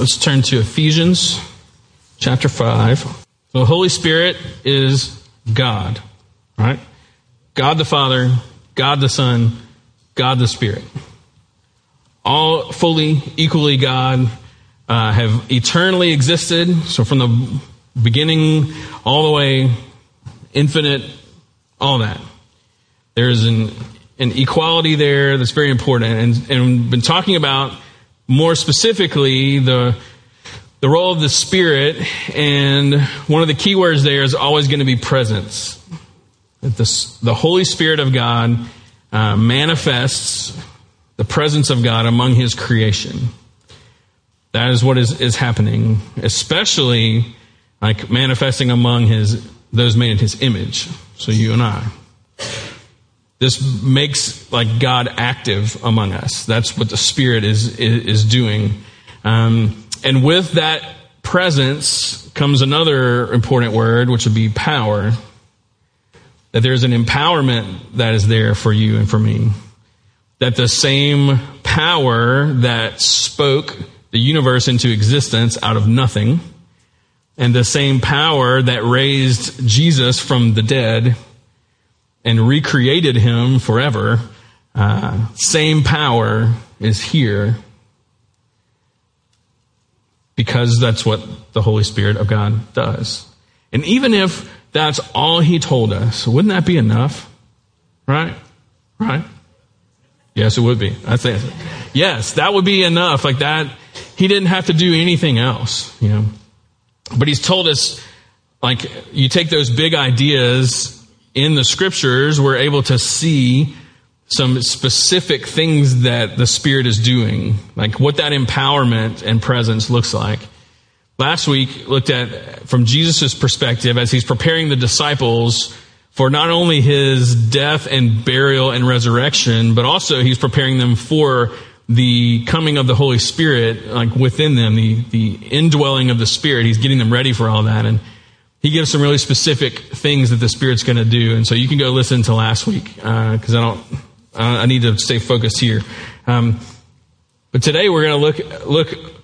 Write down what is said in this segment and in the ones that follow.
let's turn to Ephesians chapter 5. The Holy Spirit is God, right? God the Father, God the Son, God the Spirit. All fully, equally God, uh, have eternally existed. So from the beginning all the way, infinite, all that. There's an, an equality there that's very important. And, and we've been talking about more specifically the the role of the Spirit, and one of the key words there is always going to be presence. That the, the Holy Spirit of God uh, manifests the presence of God among His creation. That is what is, is happening, especially like manifesting among His those made in His image. So you and I. This makes like God active among us. That's what the Spirit is is, doing. Um, and with that presence comes another important word, which would be power. That there's an empowerment that is there for you and for me. That the same power that spoke the universe into existence out of nothing, and the same power that raised Jesus from the dead and recreated him forever, uh, same power is here because that's what the Holy Spirit of God does. And even if that's all He told us, wouldn't that be enough? Right? Right? Yes, it would be. I think. Yes, that would be enough. Like that, He didn't have to do anything else, you know. But He's told us, like, you take those big ideas in the scriptures, we're able to see some specific things that the Spirit is doing, like what that empowerment and presence looks like. Last week looked at from Jesus' perspective as he's preparing the disciples for not only his death and burial and resurrection, but also he's preparing them for the coming of the Holy Spirit, like within them, the, the indwelling of the Spirit. He's getting them ready for all that. And he gives some really specific things that the Spirit's going to do. And so you can go listen to last week, because uh, I don't, I need to stay focused here. Um, but today we're going to look look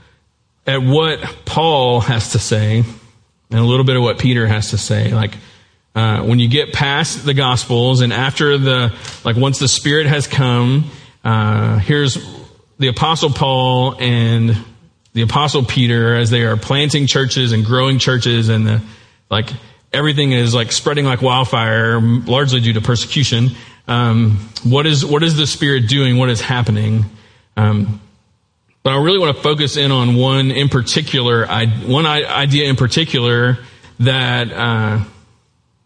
at what Paul has to say and a little bit of what Peter has to say. Like uh, when you get past the Gospels and after the like once the Spirit has come, uh, here's the Apostle Paul and the Apostle Peter as they are planting churches and growing churches and the like everything is like spreading like wildfire, largely due to persecution. Um, what is what is the Spirit doing? What is happening? Um, but I really want to focus in on one in particular, one idea in particular that uh,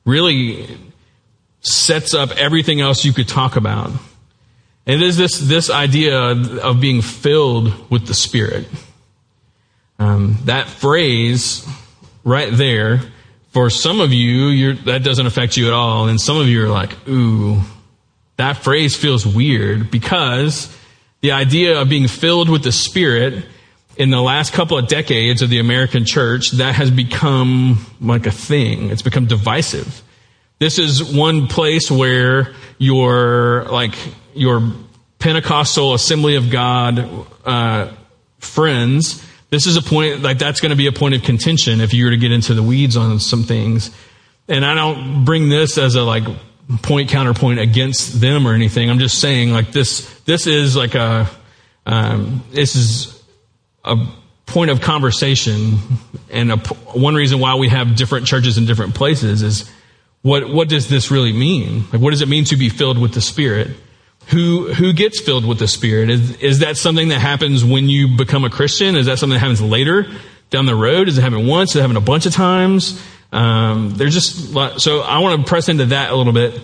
really sets up everything else you could talk about. And It is this this idea of being filled with the Spirit. Um, that phrase right there, for some of you, that doesn't affect you at all, and some of you are like, "Ooh, that phrase feels weird because the idea of being filled with the Spirit in the last couple of decades of the American church, that has become like a thing. It's become divisive. This is one place where your, like, your Pentecostal Assembly of God, uh, friends, this is a point, like, that's going to be a point of contention if you were to get into the weeds on some things. And I don't bring this as a, like, point counterpoint against them or anything. I'm just saying like this, this is like a, um, this is a point of conversation and a, one reason why we have different churches in different places is what, what does this really mean? Like what does it mean to be filled with the Spirit? Who, who gets filled with the Spirit? Is, is that something that happens when you become a Christian? Is that something that happens later down the road? Does it happen once? Does it happen a bunch of times? Um, they're just so I want to press into that a little bit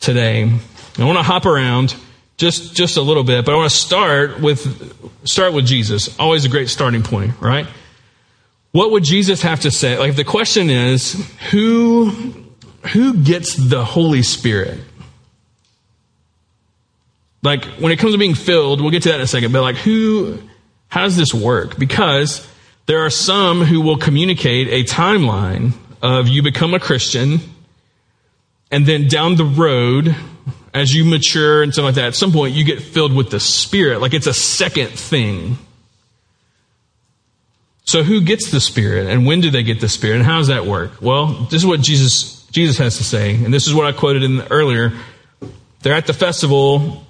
today. I want to hop around just just a little bit, but I want to start with start with Jesus. Always a great starting point, right? What would Jesus have to say? Like the question is, who who gets the Holy Spirit? Like when it comes to being filled, we'll get to that in a second, but like who how does this work? Because there are some who will communicate a timeline of you become a Christian, and then down the road, as you mature and stuff like that, at some point you get filled with the Spirit. Like it's a second thing. So who gets the Spirit and when do they get the Spirit and how does that work? Well, this is what Jesus, Jesus has to say. And this is what I quoted in the, earlier. They're at the festival.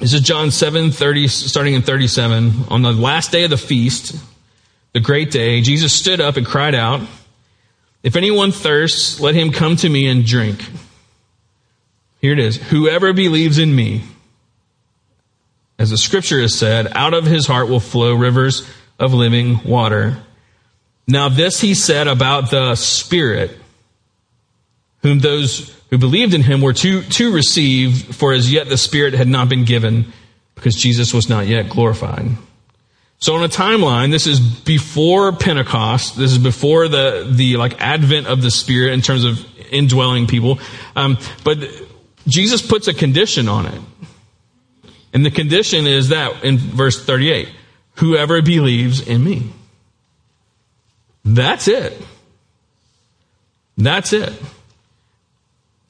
This is John 7, 30, starting in 37. On the last day of the feast, the great day, Jesus stood up and cried out, If anyone thirsts, let him come to me and drink. Here it is. Whoever believes in me, as the scripture has said, out of his heart will flow rivers of living water. Now, this he said about the Spirit, whom those who believed in him were to, to receive, for as yet the Spirit had not been given, because Jesus was not yet glorified. So on a timeline, this is before Pentecost. This is before the, the like advent of the Spirit in terms of indwelling people. Um, but Jesus puts a condition on it. And the condition is that in verse 38 whoever believes in me. That's it. That's it.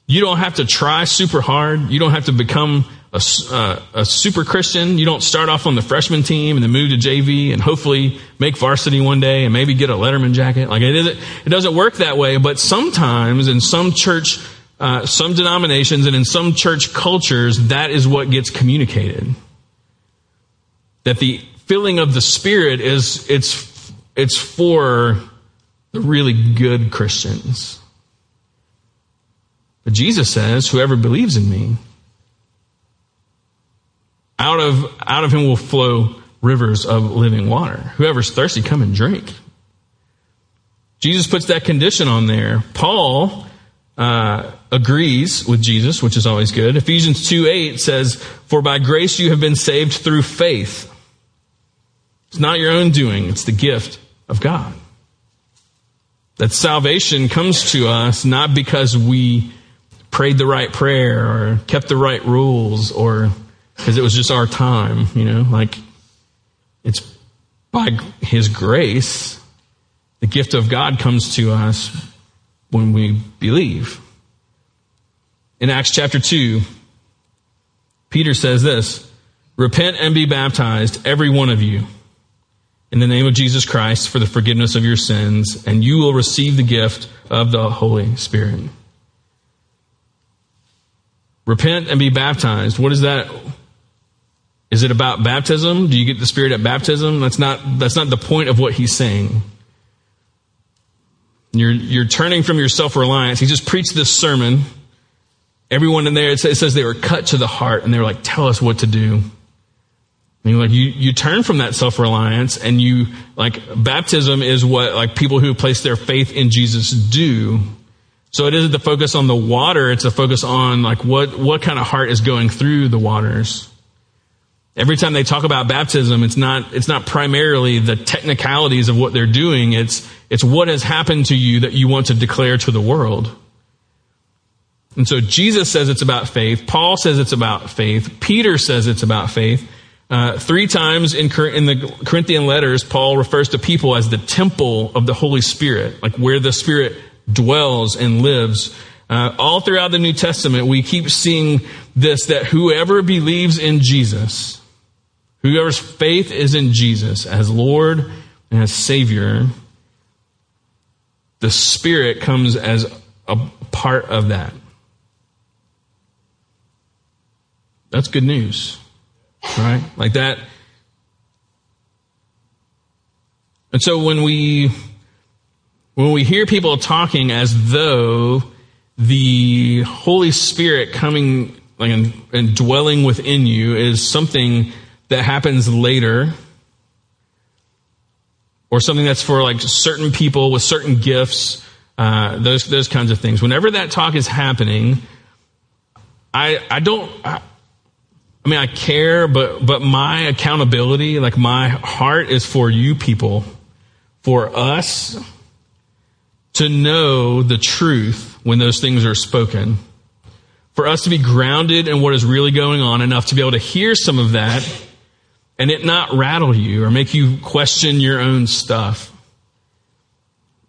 You don't have to try super hard. You don't have to become a, uh, a, super Christian. You don't start off on the freshman team and then move to JV and hopefully make varsity one day and maybe get a Letterman jacket. Like it, isn't, it doesn't work that way. But sometimes in some church, uh, some denominations and in some church cultures, that is what gets communicated. That the filling of the Spirit is it's it's for the really good Christians. But Jesus says, "Whoever believes in me, out of out of him will flow rivers of living water. Whoever's thirsty, come and drink." Jesus puts that condition on there. Paul uh, agrees with Jesus, which is always good. Ephesians 2 8 says, For by grace you have been saved through faith. It's not your own doing, it's the gift of God. That salvation comes to us not because we prayed the right prayer or kept the right rules or because it was just our time, you know, like it's by His grace, the gift of God comes to us when we believe. In Acts chapter 2, Peter says this Repent and be baptized, every one of you in the name of Jesus Christ for the forgiveness of your sins, and you will receive the gift of the Holy Spirit. Repent and be baptized. What is that? Is it about baptism? Do you get the Spirit at baptism? That's not, that's not the point of what he's saying. You're, you're turning from your self reliance. He just preached this sermon. Everyone in there, it says they were cut to the heart and they were like, tell us what to do. And like you, you turn from that self-reliance and you, like, baptism is what, like, people who place their faith in Jesus do. So it isn't the focus on the water, it's the focus on, like, what, what kind of heart is going through the waters. Every time they talk about baptism, it's not, it's not primarily the technicalities of what they're doing. It's, it's what has happened to you that you want to declare to the world. And so Jesus says it's about faith. Paul says it's about faith. Peter says it's about faith. Uh, three times in, in the Corinthian letters, Paul refers to people as the temple of the Holy Spirit, like where the Spirit dwells and lives. Uh, all throughout the New Testament, we keep seeing this that whoever believes in Jesus, whoever's faith is in Jesus as Lord and as Savior, the Spirit comes as a part of that. That's good news. Right? Like that. And so when we when we hear people talking as though the Holy Spirit coming like and, and dwelling within you is something that happens later or something that's for like certain people with certain gifts, uh, those those kinds of things. Whenever that talk is happening, I I don't I, I mean, I care, but, but my accountability, like my heart is for you people, for us to know the truth when those things are spoken, for us to be grounded in what is really going on enough to be able to hear some of that and it not rattle you or make you question your own stuff.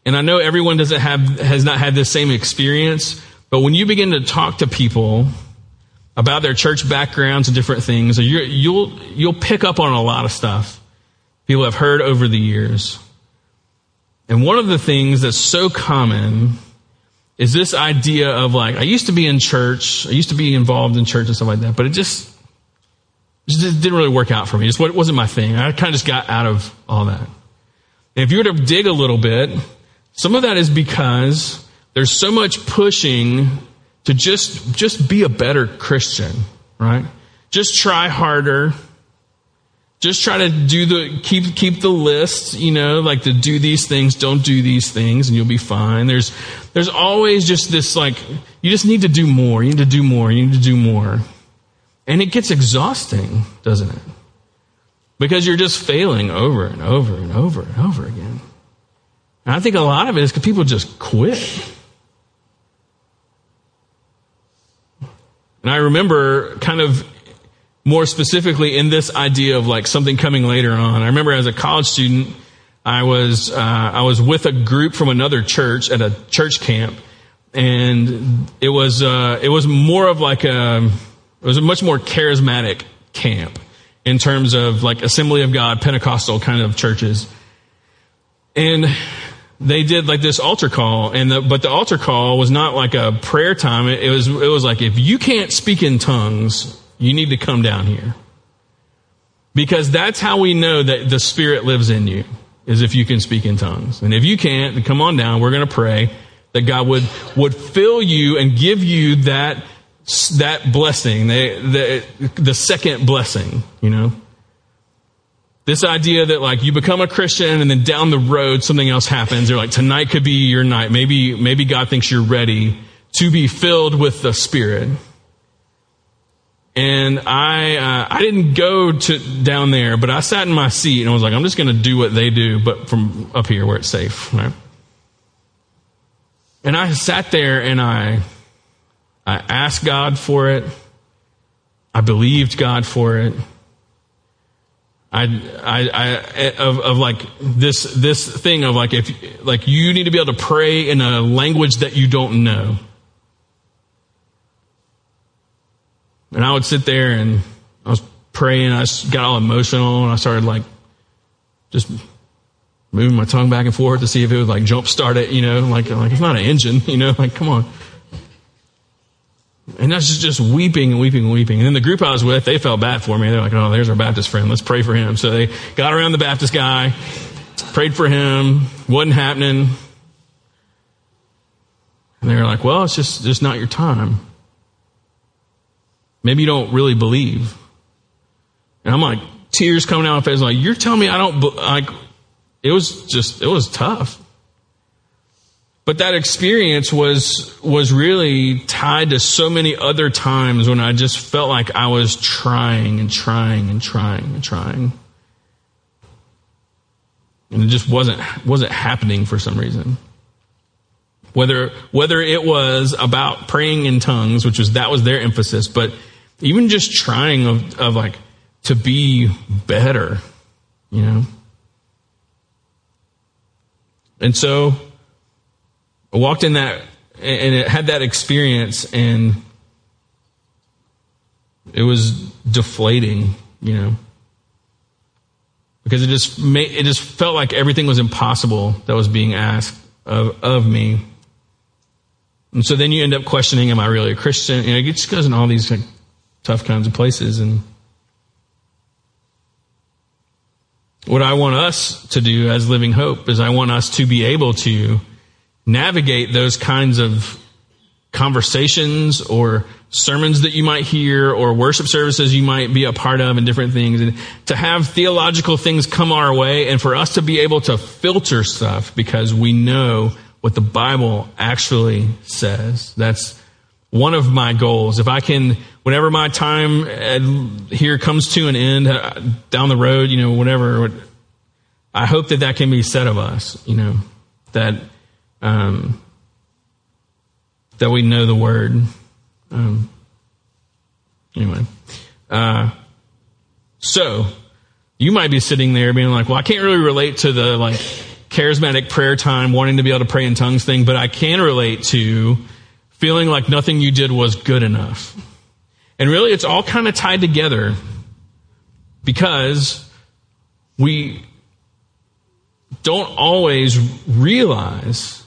And I know everyone doesn't have, has not had this same experience, but when you begin to talk to people about their church backgrounds and different things, you'll, you'll pick up on a lot of stuff people have heard over the years. And one of the things that's so common is this idea of like, I used to be in church, I used to be involved in church and stuff like that, but it just, just didn't really work out for me. It wasn't my thing. I kind of just got out of all that. And if you were to dig a little bit, some of that is because there's so much pushing to just, just be a better Christian, right? Just try harder. Just try to do the, keep, keep the list, you know, like to do these things, don't do these things, and you'll be fine. There's, there's always just this like, you just need to do more, you need to do more, you need to do more. And it gets exhausting, doesn't it? Because you're just failing over and over and over and over again. And I think a lot of it is because people just quit. And I remember kind of more specifically in this idea of like something coming later on. I remember as a college student, I was uh, I was with a group from another church at a church camp, and it was uh, it was more of like a it was a much more charismatic camp in terms of like Assembly of God Pentecostal kind of churches, and they did like this altar call, and the, but the altar call was not like a prayer time. It, it was it was like if you can't speak in tongues, you need to come down here because that's how we know that the Spirit lives in you is if you can speak in tongues. And if you can't, then come on down. We're going to pray that God would, would fill you and give you that, that blessing, the, the, the second blessing, you know? This idea that like you become a Christian and then down the road something else happens, You're like tonight could be your night. Maybe, maybe God thinks you're ready to be filled with the Spirit. And I, uh, I didn't go to down there, but I sat in my seat and I was like, I'm just going to do what they do, but from up here where it's safe, right? And I sat there and I, I asked God for it. I believed God for it. I, I, I of, of like this, this thing of like, if, like you need to be able to pray in a language that you don't know. And I would sit there and I was praying. I got all emotional and I started like just moving my tongue back and forth to see if it would like jump start it, you know, like, like it's not an engine, you know, like come on. And that's just, just weeping and weeping and weeping. And then the group I was with, they felt bad for me. They're like, oh, there's our Baptist friend. Let's pray for him. So they got around the Baptist guy, prayed for him. Wasn't happening. And they were like, well, it's just, just not your time. Maybe you don't really believe. And I'm like, tears coming out of my face. Like, you're telling me I don't, like, it was just, it was tough. But that experience was, was really tied to so many other times when I just felt like I was trying and trying and trying and trying. And it just wasn't, wasn't happening for some reason. Whether, whether it was about praying in tongues, which was, that was their emphasis, but even just trying of, of like to be better, you know? And so I walked in that and it had that experience and it was deflating, you know, because it just made, it just felt like everything was impossible that was being asked of, of me. And so then you end up questioning, am I really a Christian? You know, it just goes in all these like, tough kinds of places. And what I want us to do as Living Hope is I want us to be able to navigate those kinds of conversations or sermons that you might hear or worship services you might be a part of and different things and to have theological things come our way and for us to be able to filter stuff because we know what the Bible actually says. That's one of my goals. If I can whenever my time here comes to an end uh, down the road, you know, whatever, I hope that that can be said of us, you know, that, um, that we know the word. Um, anyway, uh, so you might be sitting there being like, well, I can't really relate to the like charismatic prayer time, wanting to be able to pray in tongues thing, but I can relate to feeling like nothing you did was good enough. And really, it's all kind of tied together because we, don't always realize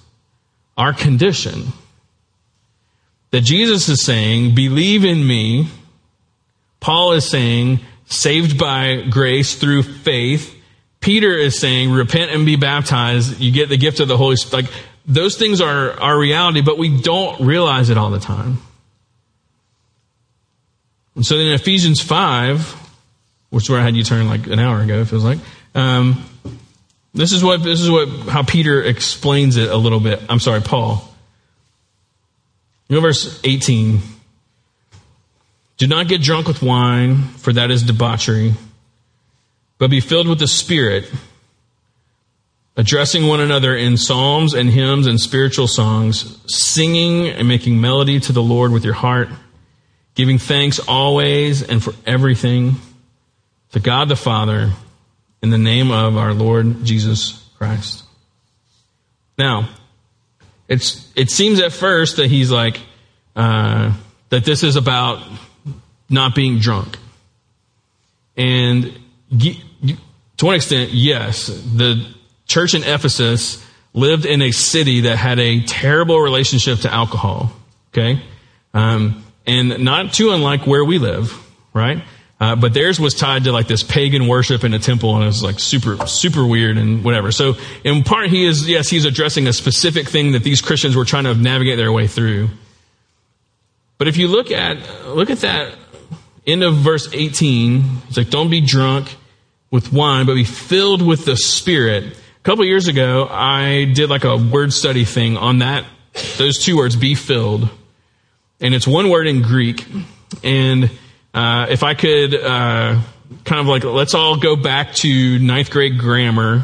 our condition. That Jesus is saying, believe in me. Paul is saying, saved by grace through faith. Peter is saying, repent and be baptized. You get the gift of the Holy Spirit. Like, those things are our reality, but we don't realize it all the time. And so in Ephesians 5, which is where I had you turn like an hour ago, it feels like, um, this is what, this is what, how Peter explains it a little bit. I'm sorry, Paul. You know, verse 18. Do not get drunk with wine, for that is debauchery, but be filled with the Spirit, addressing one another in psalms and hymns and spiritual songs, singing and making melody to the Lord with your heart, giving thanks always and for everything to God the Father in the name of our Lord Jesus Christ. Now, it's it seems at first that he's like uh, that this is about not being drunk, and to one extent, yes, the church in Ephesus lived in a city that had a terrible relationship to alcohol. Okay, um, and not too unlike where we live, right? Uh, but theirs was tied to like this pagan worship in a temple and it was like super, super weird and whatever. So in part, he is, yes, he's addressing a specific thing that these Christians were trying to navigate their way through. But if you look at, look at that end of verse 18, it's like, don't be drunk with wine, but be filled with the Spirit. Couple years ago, I did like a word study thing on that, those two words, be filled. And it's one word in Greek. And uh, if I could uh, kind of like, let's all go back to ninth grade grammar,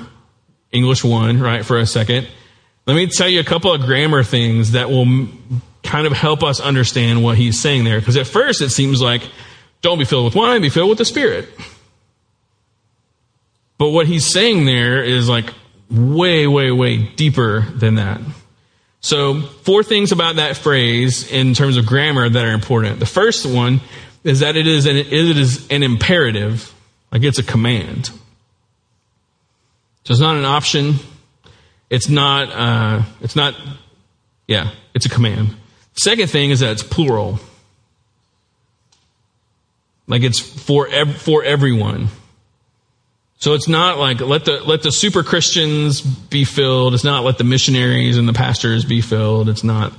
English one, right, for a second. Let me tell you a couple of grammar things that will kind of help us understand what he's saying there. Because at first it seems like, don't be filled with wine, be filled with the Spirit. But what he's saying there is like way, way, way deeper than that. So, four things about that phrase in terms of grammar that are important. The first one is that it is an, it is an imperative, like it's a command. So it's not an option. It's not, uh, it's not, yeah, it's a command. Second thing is that it's plural. Like it's for, ev- for everyone. So it's not like let the, let the super Christians be filled. It's not let the missionaries and the pastors be filled. It's not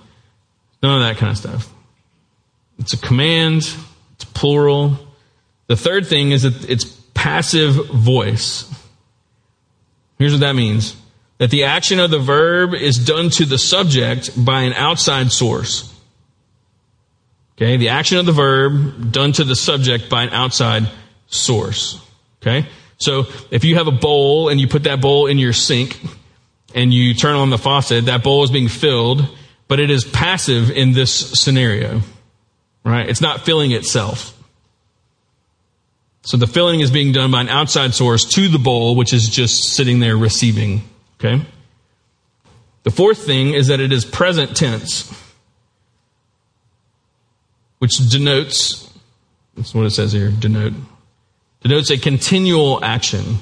none of that kind of stuff. It's a command. It's plural. The third thing is that it's passive voice. Here's what that means. That the action of the verb is done to the subject by an outside source. Okay, the action of the verb done to the subject by an outside source. Okay, so if you have a bowl and you put that bowl in your sink and you turn on the faucet, that bowl is being filled, but it is passive in this scenario right? It's not filling itself. So the filling is being done by an outside source to the bowl, which is just sitting there receiving. Okay? The fourth thing is that it is present tense, which denotes, that's what it says here, denote, denotes a continual action.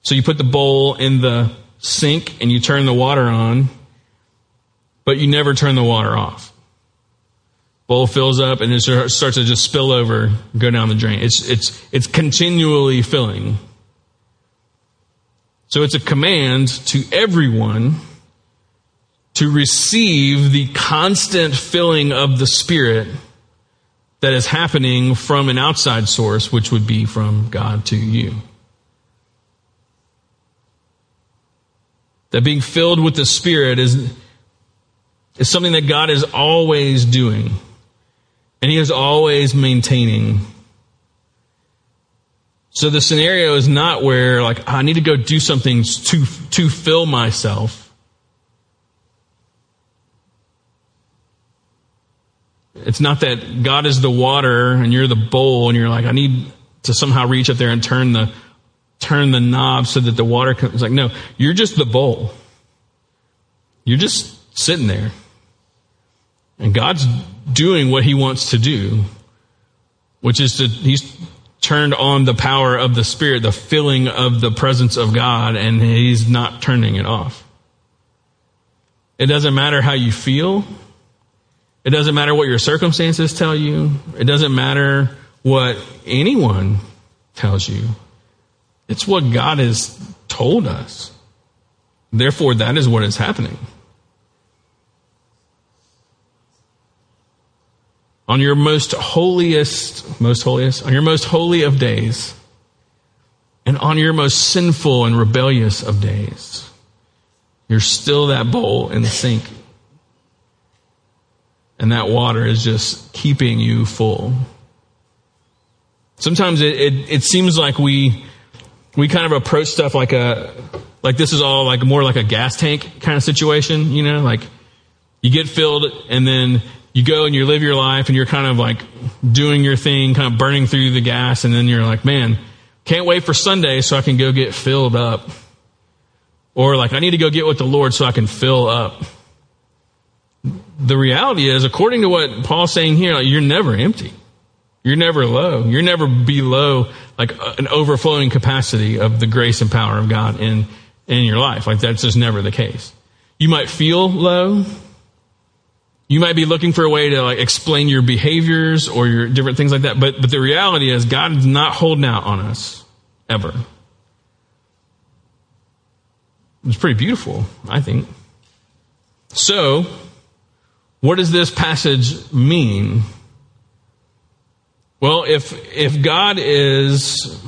So you put the bowl in the sink and you turn the water on but you never turn the water off. Bowl fills up and it starts to just spill over, go down the drain. It's, it's, it's continually filling. So it's a command to everyone to receive the constant filling of the Spirit that is happening from an outside source, which would be from God to you. That being filled with the Spirit is is something that God is always doing and He is always maintaining. So the scenario is not where like I need to go do something to to fill myself. It's not that God is the water and you're the bowl and you're like I need to somehow reach up there and turn the turn the knob so that the water comes. It's like no, you're just the bowl. You're just sitting there. And God's doing what he wants to do, which is to, he's turned on the power of the Spirit, the filling of the presence of God, and he's not turning it off. It doesn't matter how you feel. It doesn't matter what your circumstances tell you. It doesn't matter what anyone tells you. It's what God has told us. Therefore, that is what is happening. On your most holiest, most holiest, on your most holy of days, and on your most sinful and rebellious of days, you're still that bowl in the sink. And that water is just keeping you full. Sometimes it, it, it seems like we, we kind of approach stuff like a, like this is all like more like a gas tank kind of situation, you know, like you get filled and then you go and you live your life and you're kind of like doing your thing, kind of burning through the gas. And then you're like, man, can't wait for Sunday so I can go get filled up. Or like, I need to go get with the Lord so I can fill up. The reality is, according to what Paul's saying here, like, you're never empty. You're never low. You're never below like an overflowing capacity of the grace and power of God in, in your life. Like that's just never the case. You might feel low. You might be looking for a way to like explain your behaviors or your different things like that. But, but the reality is God is not holding out on us ever. It's pretty beautiful, I think. So, what does this passage mean well, if, if God is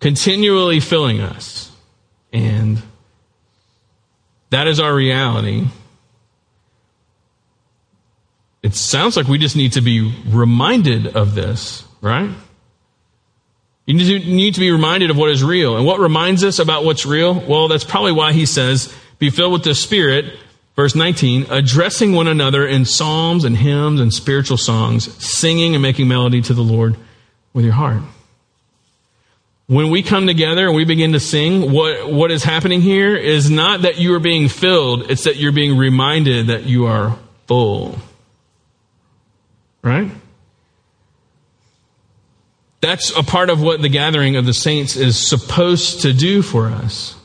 continually filling us, and that is our reality, it sounds like we just need to be reminded of this, right? You need to be reminded of what is real. And what reminds us about what's real? Well, that's probably why he says, be filled with the Spirit Verse 19, addressing one another in psalms and hymns and spiritual songs, singing and making melody to the Lord with your heart. When we come together and we begin to sing, what, what is happening here is not that you are being filled, it's that you're being reminded that you are full. Right? That's a part of what the gathering of the saints is supposed to do for us.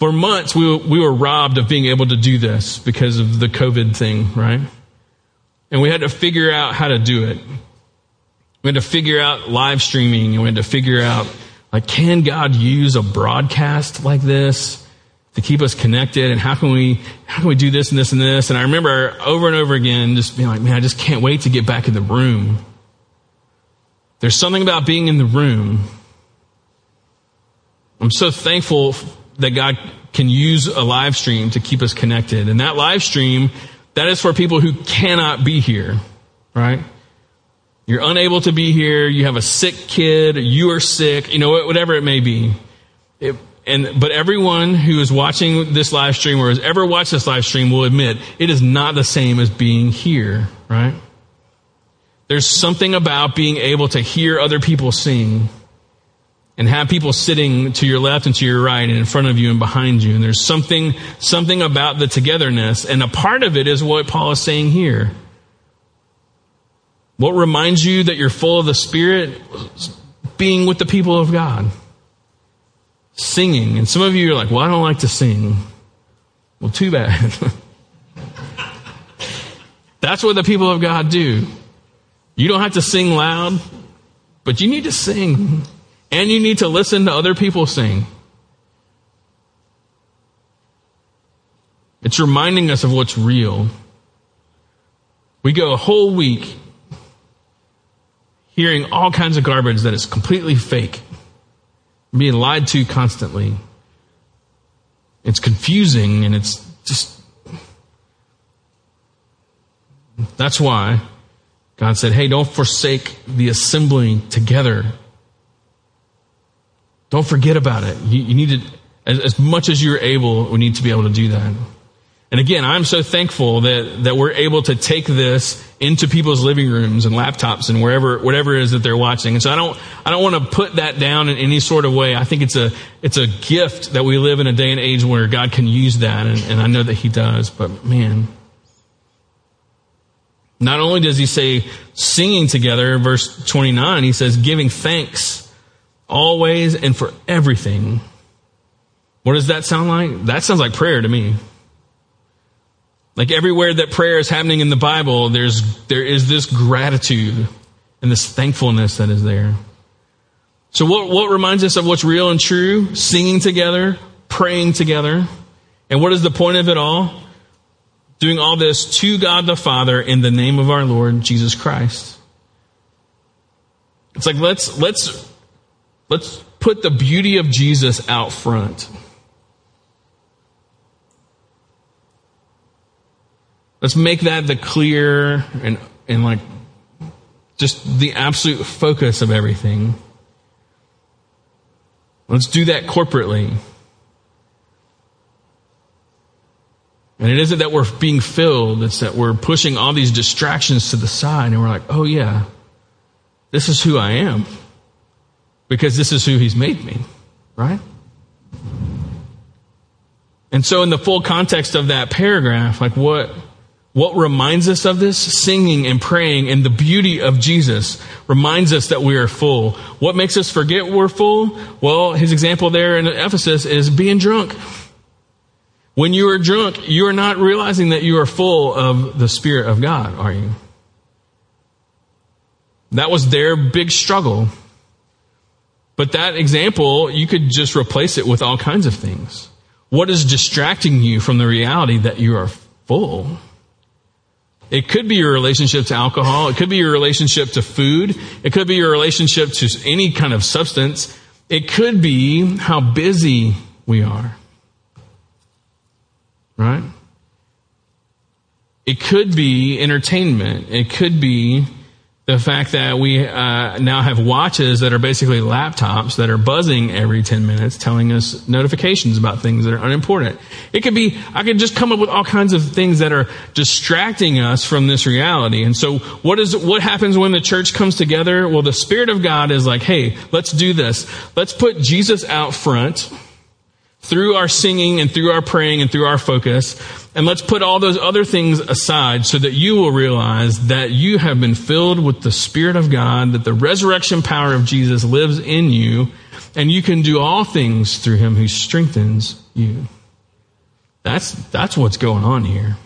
For months, we were, we were robbed of being able to do this because of the COVID thing, right? And we had to figure out how to do it. We had to figure out live streaming and we had to figure out, like, can God use a broadcast like this to keep us connected? And how can we, how can we do this and this and this? And I remember over and over again just being like, man, I just can't wait to get back in the room. There's something about being in the room. I'm so thankful that God can use a live stream to keep us connected. And that live stream, that is for people who cannot be here, right? You're unable to be here, you have a sick kid, you are sick, you know, whatever it may be. It, and, but everyone who is watching this live stream or has ever watched this live stream will admit it is not the same as being here, right? There's something about being able to hear other people sing and have people sitting to your left and to your right and in front of you and behind you. And there's something, something about the togetherness. And a part of it is what Paul is saying here. What reminds you that you're full of the Spirit? Being with the people of God. Singing. And some of you are like, well, I don't like to sing. Well, too bad. That's what the people of God do. You don't have to sing loud, but you need to sing. And you need to listen to other people sing. It's reminding us of what's real. We go a whole week hearing all kinds of garbage that is completely fake, being lied to constantly. It's confusing and it's just. That's why God said, hey, don't forsake the assembling together don't forget about it. You, you need to, as, as much as you're able, we need to be able to do that. And again, I'm so thankful that, that we're able to take this into people's living rooms and laptops and wherever, whatever it is that they're watching. And so I don't, I don't want to put that down in any sort of way. I think it's a, it's a gift that we live in a day and age where God can use that. And, and I know that He does, but man, Not only does he say singing together, verse 29, he says giving thanks always and for everything. What does that sound like? That sounds like prayer to me. Like everywhere that prayer is happening in the Bible, there's, there is this gratitude and this thankfulness that is there. So what, what reminds us of what's real and true? Singing together, praying together. And what is the point of it all? Doing all this to God the Father in the name of our Lord Jesus Christ. It's like let's let's let's put the beauty of Jesus out front. Let's make that the clear and and like just the absolute focus of everything. Let's do that corporately. And it isn't that we're being filled, it's that we're pushing all these distractions to the side and we're like, oh yeah, this is who I am. Because this is who He's made me, right? And so, in the full context of that paragraph, like what, what reminds us of this? Singing and praying and the beauty of Jesus reminds us that we are full. What makes us forget we're full? Well, his example there in Ephesus is being drunk. When you are drunk, you are not realizing that you are full of the Spirit of God, are you? That was their big struggle. But that example, you could just replace it with all kinds of things. What is distracting you from the reality that you are full? It could be your relationship to alcohol. It could be your relationship to food. It could be your relationship to any kind of substance. It could be how busy we are. Right? It could be entertainment. It could be the fact that we uh, now have watches that are basically laptops that are buzzing every 10 minutes telling us notifications about things that are unimportant. It could be i could just come up with all kinds of things that are distracting us from this reality. And so what is what happens when the church comes together? Well the spirit of god is like hey let's do this. Let's put jesus out front through our singing and through our praying and through our focus. And let's put all those other things aside so that you will realize that you have been filled with the Spirit of God, that the resurrection power of Jesus lives in you, and you can do all things through Him who strengthens you. That's, that's what's going on here.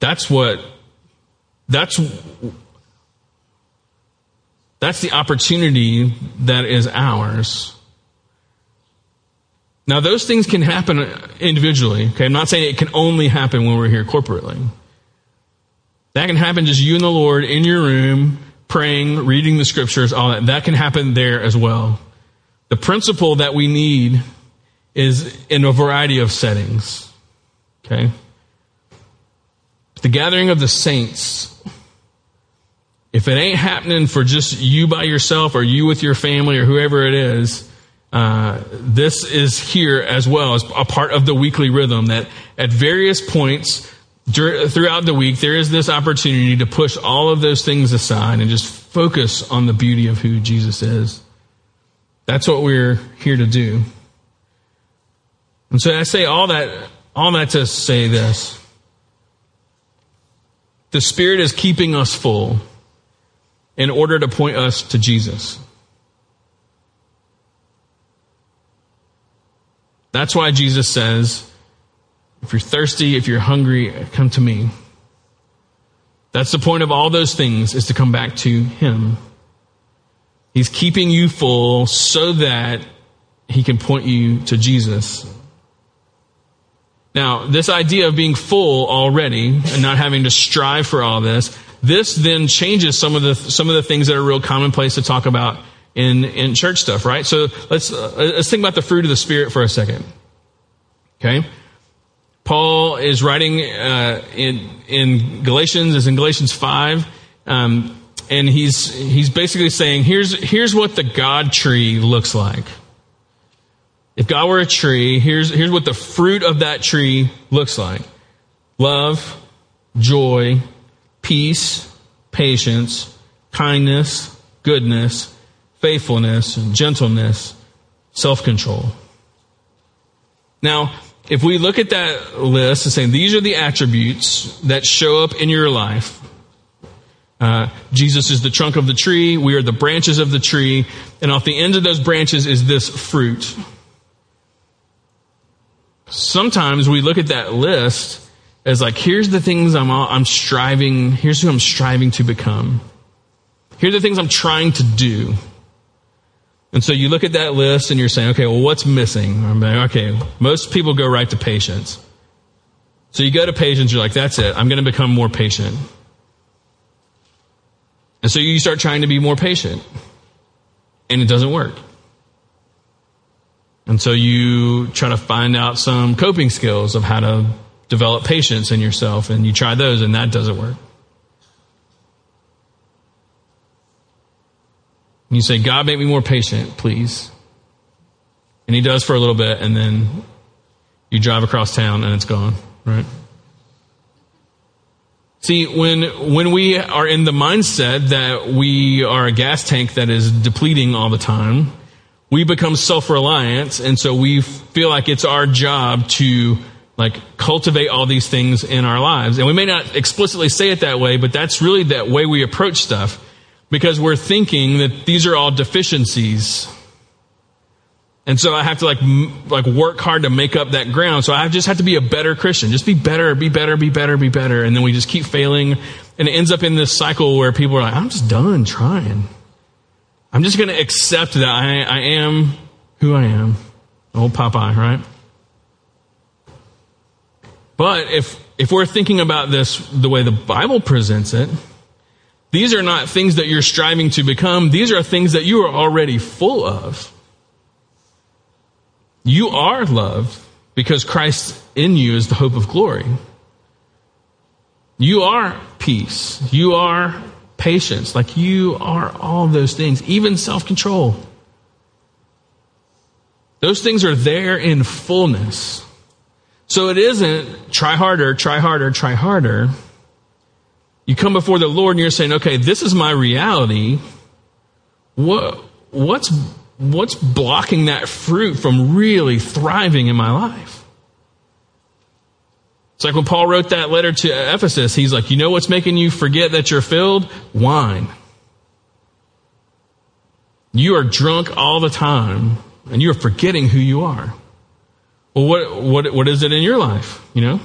That's what, that's, that's the opportunity that is ours now, those things can happen individually. Okay, I'm not saying it can only happen when we're here corporately. That can happen just you and the Lord in your room, praying, reading the scriptures, all that. That can happen there as well. The principle that we need is in a variety of settings. Okay? The gathering of the saints, if it ain't happening for just you by yourself or you with your family or whoever it is, uh, this is here as well as a part of the weekly rhythm that at various points throughout the week there is this opportunity to push all of those things aside and just focus on the beauty of who Jesus is. That's what we're here to do. And so I say all that all that to say this. The Spirit is keeping us full in order to point us to Jesus. That's why Jesus says, if you're thirsty, if you're hungry, come to me. That's the point of all those things is to come back to him. He's keeping you full so that he can point you to Jesus. Now, this idea of being full already and not having to strive for all this, this then changes some of the some of the things that are real commonplace to talk about in, in church stuff, right? So let's, uh, let's think about the fruit of the Spirit for a second. Okay? Paul is writing uh, in, in Galatians, is in Galatians 5, um, and he's, he's basically saying, here's, here's what the God tree looks like. If God were a tree, here's, here's what the fruit of that tree looks like love, joy, peace, patience, kindness, goodness, faithfulness, and gentleness, self control. Now, if we look at that list and say these are the attributes that show up in your life, Uh, Jesus is the trunk of the tree. We are the branches of the tree. And off the ends of those branches is this fruit. Sometimes we look at that list as like, here's the things I'm, I'm striving, here's who I'm striving to become. Here are the things I'm trying to do. And so you look at that list and you're saying, okay, well, what's missing? I'm like, okay, most people go right to patience. So you go to patience, you're like, that's it. I'm going to become more patient. And so you start trying to be more patient. And it doesn't work. And so you try to find out some coping skills of how to develop patience in yourself, and you try those, and that doesn't work. And you say, God, make me more patient, please. And He does for a little bit, and then you drive across town, and it's gone, right? See, when, when we are in the mindset that we are a gas tank that is depleting all the time, we become self-reliant, and so we feel like it's our job to like cultivate all these things in our lives. And we may not explicitly say it that way, but that's really that way we approach stuff because we're thinking that these are all deficiencies. And so I have to like like work hard to make up that ground. So I just have to be a better Christian. Just be better, be better, be better, be better. And then we just keep failing and it ends up in this cycle where people are like, I'm just done trying. I'm just going to accept that I, I am who I am. Old Popeye, right? But if, if we're thinking about this the way the Bible presents it, these are not things that you're striving to become. These are things that you are already full of. You are loved because Christ in you is the hope of glory. You are peace. You are patience. Like you are all those things, even self control. Those things are there in fullness. So it isn't try harder, try harder, try harder. You come before the Lord and you're saying, okay, this is my reality. What, what's, what's blocking that fruit from really thriving in my life? It's like when Paul wrote that letter to Ephesus, he's like, you know what's making you forget that you're filled? Wine. You are drunk all the time and you're forgetting who you are. Well, what, what, what is it in your life? You know?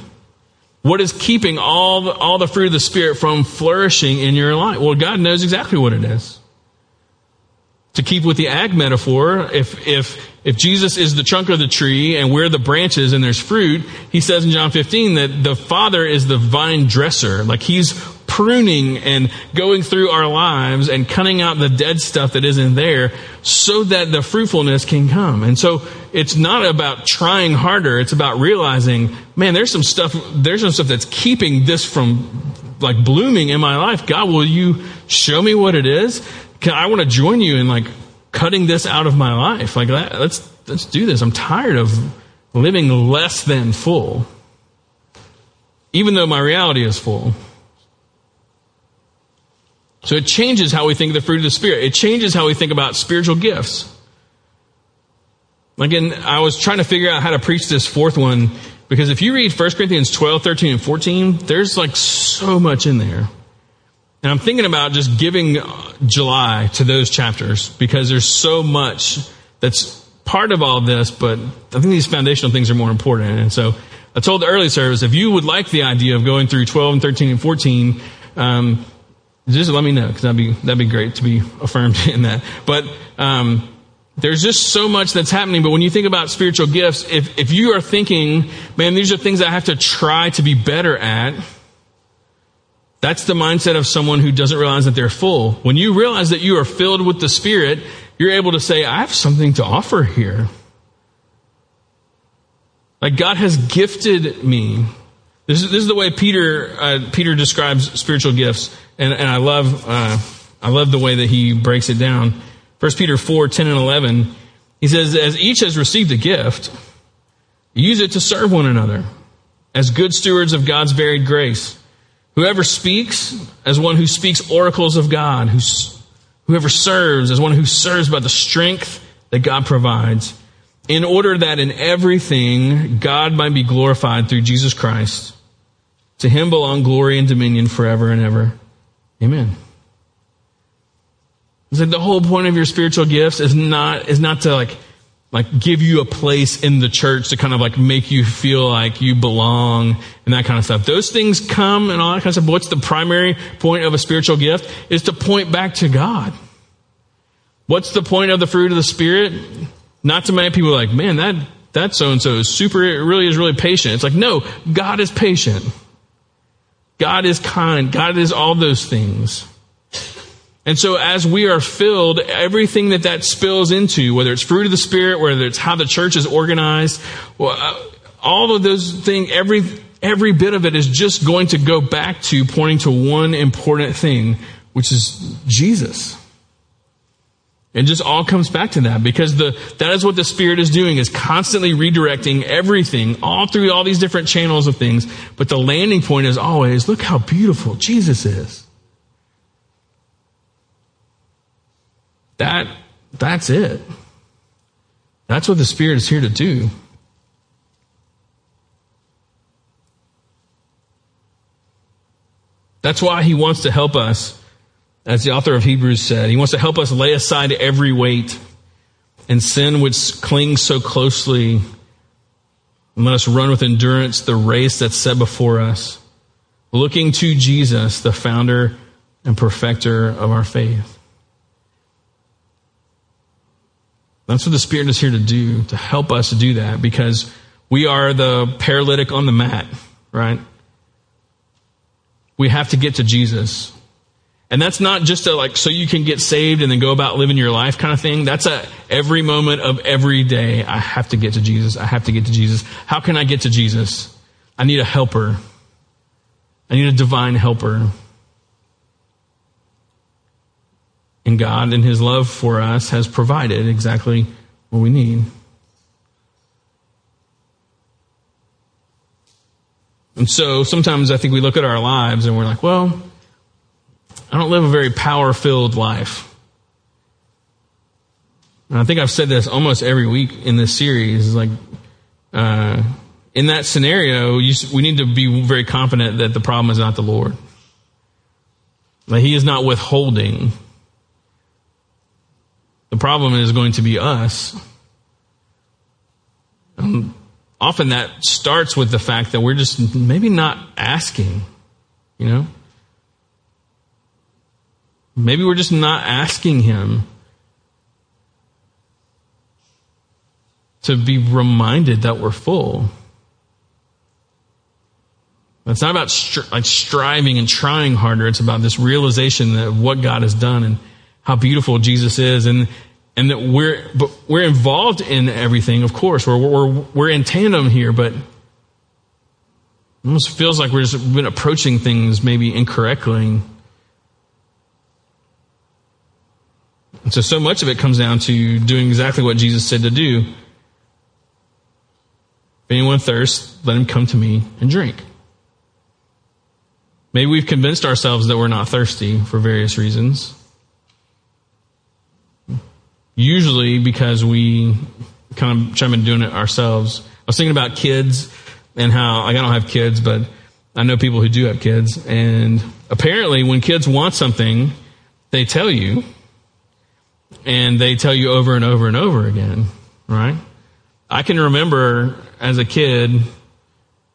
What is keeping all the, all the fruit of the Spirit from flourishing in your life? Well, God knows exactly what it is. To keep with the ag metaphor, if, if, if Jesus is the trunk of the tree and we're the branches and there's fruit, he says in John 15 that the Father is the vine dresser. Like he's pruning and going through our lives and cutting out the dead stuff that isn't there so that the fruitfulness can come. And so it's not about trying harder. It's about realizing, man, there's some stuff, there's some stuff that's keeping this from like blooming in my life. God, will you show me what it is? Can, I want to join you in like cutting this out of my life. Like that, let's, let's do this. I'm tired of living less than full. Even though my reality is full. So it changes how we think of the fruit of the Spirit. It changes how we think about spiritual gifts. Again, I was trying to figure out how to preach this fourth one because if you read 1 Corinthians 12, 13, and 14, there's like so much in there. And I'm thinking about just giving July to those chapters because there's so much that's part of all of this, but I think these foundational things are more important. And so I told the early service, if you would like the idea of going through 12 and 13 and 14, um, just let me know because that'd be that'd be great to be affirmed in that. But um, there's just so much that's happening. But when you think about spiritual gifts, if if you are thinking, man, these are things I have to try to be better at. That's the mindset of someone who doesn't realize that they're full. When you realize that you are filled with the Spirit, you're able to say, I have something to offer here. Like God has gifted me this is, this is the way Peter uh, Peter describes spiritual gifts, and, and I love uh, I love the way that he breaks it down. First Peter 4, 10 and 11, he says, As each has received a gift, use it to serve one another as good stewards of God's varied grace. Whoever speaks, as one who speaks oracles of God. whoever serves, as one who serves by the strength that God provides, in order that in everything God might be glorified through Jesus Christ. To him belong glory and dominion forever and ever. Amen. It's like the whole point of your spiritual gifts is not is not to like like give you a place in the church to kind of like make you feel like you belong and that kind of stuff. Those things come and all that kind of stuff. But what's the primary point of a spiritual gift is to point back to God. What's the point of the fruit of the spirit? Not to many people like, man, that that so and so is super, it really is really patient. It's like, no, God is patient. God is kind. God is all those things. And so as we are filled, everything that that spills into, whether it's fruit of the Spirit, whether it's how the church is organized, uh, all of those things, every, every bit of it is just going to go back to pointing to one important thing, which is Jesus. It just all comes back to that because the, that is what the Spirit is doing is constantly redirecting everything all through all these different channels of things. But the landing point is always, look how beautiful Jesus is. That, that's it. That's what the Spirit is here to do. That's why He wants to help us as the author of Hebrews said. He wants to help us lay aside every weight and sin which clings so closely. And let us run with endurance the race that's set before us, looking to Jesus, the founder and perfecter of our faith. That's what the Spirit is here to do, to help us do that, because we are the paralytic on the mat, right? We have to get to Jesus. And that's not just a like so you can get saved and then go about living your life kind of thing. That's a every moment of every day. I have to get to Jesus. I have to get to Jesus. How can I get to Jesus? I need a helper. I need a divine helper. And God, in His love for us, has provided exactly what we need. And so sometimes I think we look at our lives and we're like, well, I don't live a very power filled life. And I think I've said this almost every week in this series. Like, uh, in that scenario, you, we need to be very confident that the problem is not the Lord. That He is not withholding. The problem is going to be us. Um, often that starts with the fact that we're just maybe not asking, you know? Maybe we're just not asking Him to be reminded that we're full. It's not about stri- like striving and trying harder. It's about this realization of what God has done and how beautiful Jesus is, and and that we're but we're involved in everything. Of course, we're we're we're in tandem here, but it almost feels like we're just been approaching things maybe incorrectly. And so, so much of it comes down to doing exactly what Jesus said to do. If anyone thirsts, let him come to me and drink. Maybe we've convinced ourselves that we're not thirsty for various reasons. Usually because we kind of try been doing it ourselves. I was thinking about kids and how, like, I don't have kids, but I know people who do have kids. And apparently, when kids want something, they tell you and they tell you over and over and over again, right? I can remember as a kid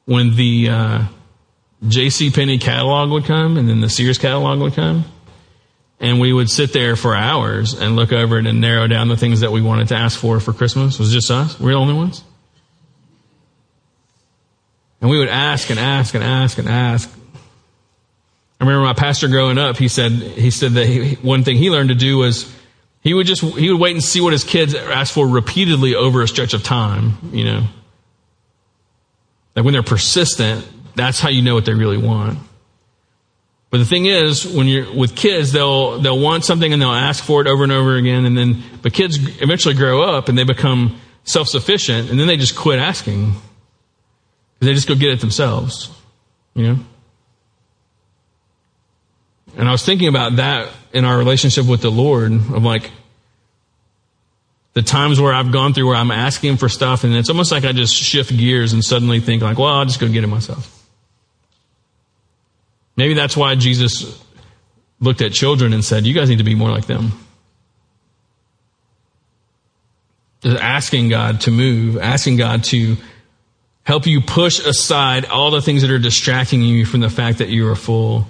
when the uh, J.C. Penney catalog would come, and then the Sears catalog would come, and we would sit there for hours and look over it and narrow down the things that we wanted to ask for for Christmas. It was just us? We're the only ones. And we would ask and ask and ask and ask. I remember my pastor growing up. He said he said that he, one thing he learned to do was he would just, he would wait and see what his kids asked for repeatedly over a stretch of time, you know. Like when they're persistent, that's how you know what they really want. But the thing is, when you're with kids, they'll, they'll want something and they'll ask for it over and over again. And then, but kids eventually grow up and they become self-sufficient and then they just quit asking. They just go get it themselves, you know. And I was thinking about that in our relationship with the Lord of like the times where I've gone through where I'm asking him for stuff and it's almost like I just shift gears and suddenly think like, well, I'll just go get it myself. Maybe that's why Jesus looked at children and said, you guys need to be more like them. Just asking God to move, asking God to help you push aside all the things that are distracting you from the fact that you are full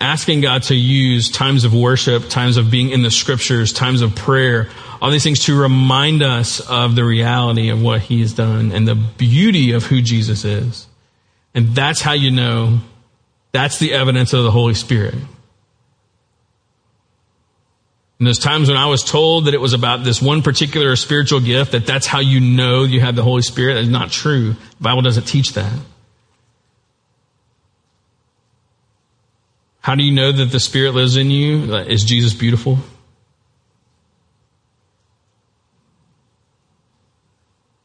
Asking God to use times of worship, times of being in the scriptures, times of prayer, all these things to remind us of the reality of what He has done and the beauty of who Jesus is. And that's how you know that's the evidence of the Holy Spirit. And there's times when I was told that it was about this one particular spiritual gift, that that's how you know you have the Holy Spirit. That's not true. The Bible doesn't teach that. How do you know that the Spirit lives in you? Is Jesus beautiful?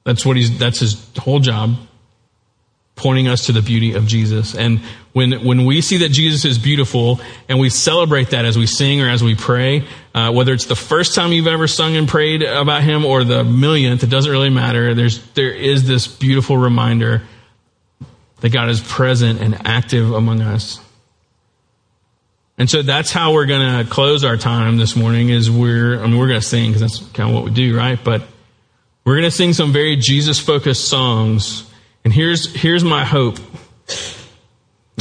That's what he's, that's his whole job pointing us to the beauty of Jesus. And when, when we see that Jesus is beautiful and we celebrate that as we sing or as we pray, uh, whether it's the first time you've ever sung and prayed about him or the millionth, it doesn't really matter. There's, there is this beautiful reminder that God is present and active among us. And so that's how we're going to close our time this morning is we're, I mean, we're going to sing because that's kind of what we do, right? But we're going to sing some very Jesus focused songs and here's, here's my hope.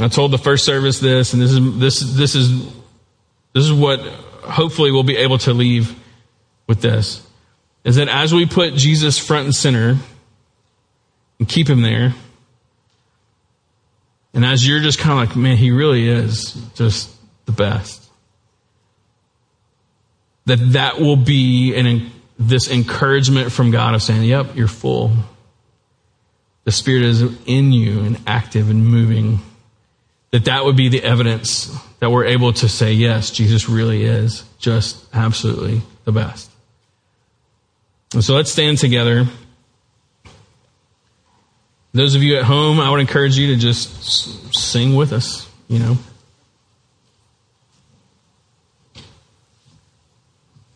I told the first service this, and this is, this, this is, this is what hopefully we'll be able to leave with this. Is that as we put Jesus front and center and keep him there, and as you're just kind of like, man, he really is just the best. That that will be an, this encouragement from God of saying, yep, you're full the Spirit is in you and active and moving, that that would be the evidence that we're able to say, yes, Jesus really is just absolutely the best. And so let's stand together. Those of you at home, I would encourage you to just sing with us, you know.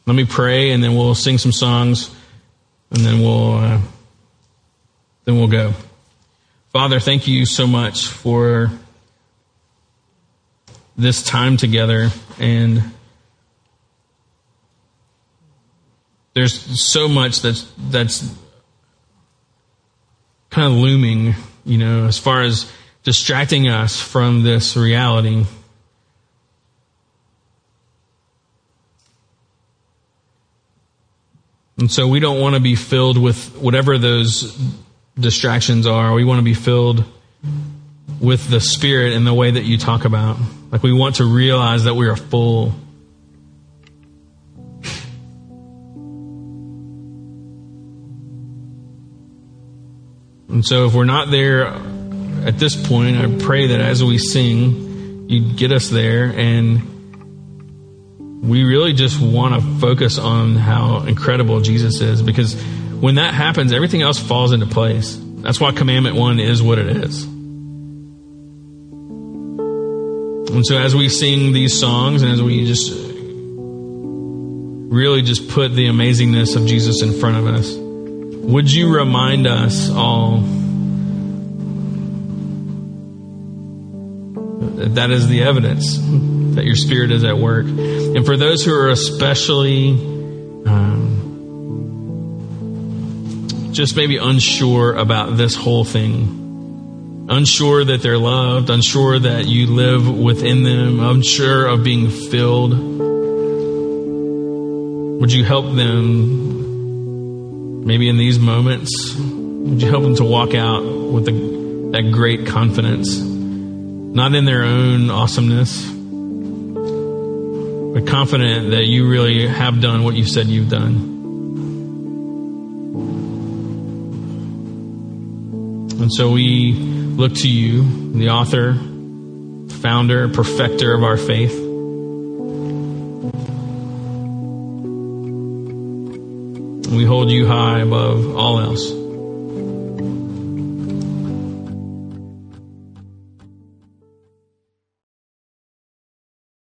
Let me pray and then we'll sing some songs and then we'll. Uh, then we'll go. Father, thank you so much for this time together and there's so much that's that's kind of looming, you know, as far as distracting us from this reality. And so we don't want to be filled with whatever those distractions are. We want to be filled with the Spirit in the way that you talk about. Like we want to realize that we are full. And so if we're not there at this point, I pray that as we sing, you get us there and we really just want to focus on how incredible Jesus is because when that happens, everything else falls into place. That's why commandment one is what it is. And so as we sing these songs and as we just really just put the amazingness of Jesus in front of us, would you remind us all that that is the evidence that your spirit is at work? And for those who are especially um, just maybe unsure about this whole thing. Unsure that they're loved, unsure that you live within them, unsure of being filled. Would you help them maybe in these moments? Would you help them to walk out with the, that great confidence? Not in their own awesomeness, but confident that you really have done what you said you've done. And so we look to you, the author, founder, perfecter of our faith. We hold you high above all else.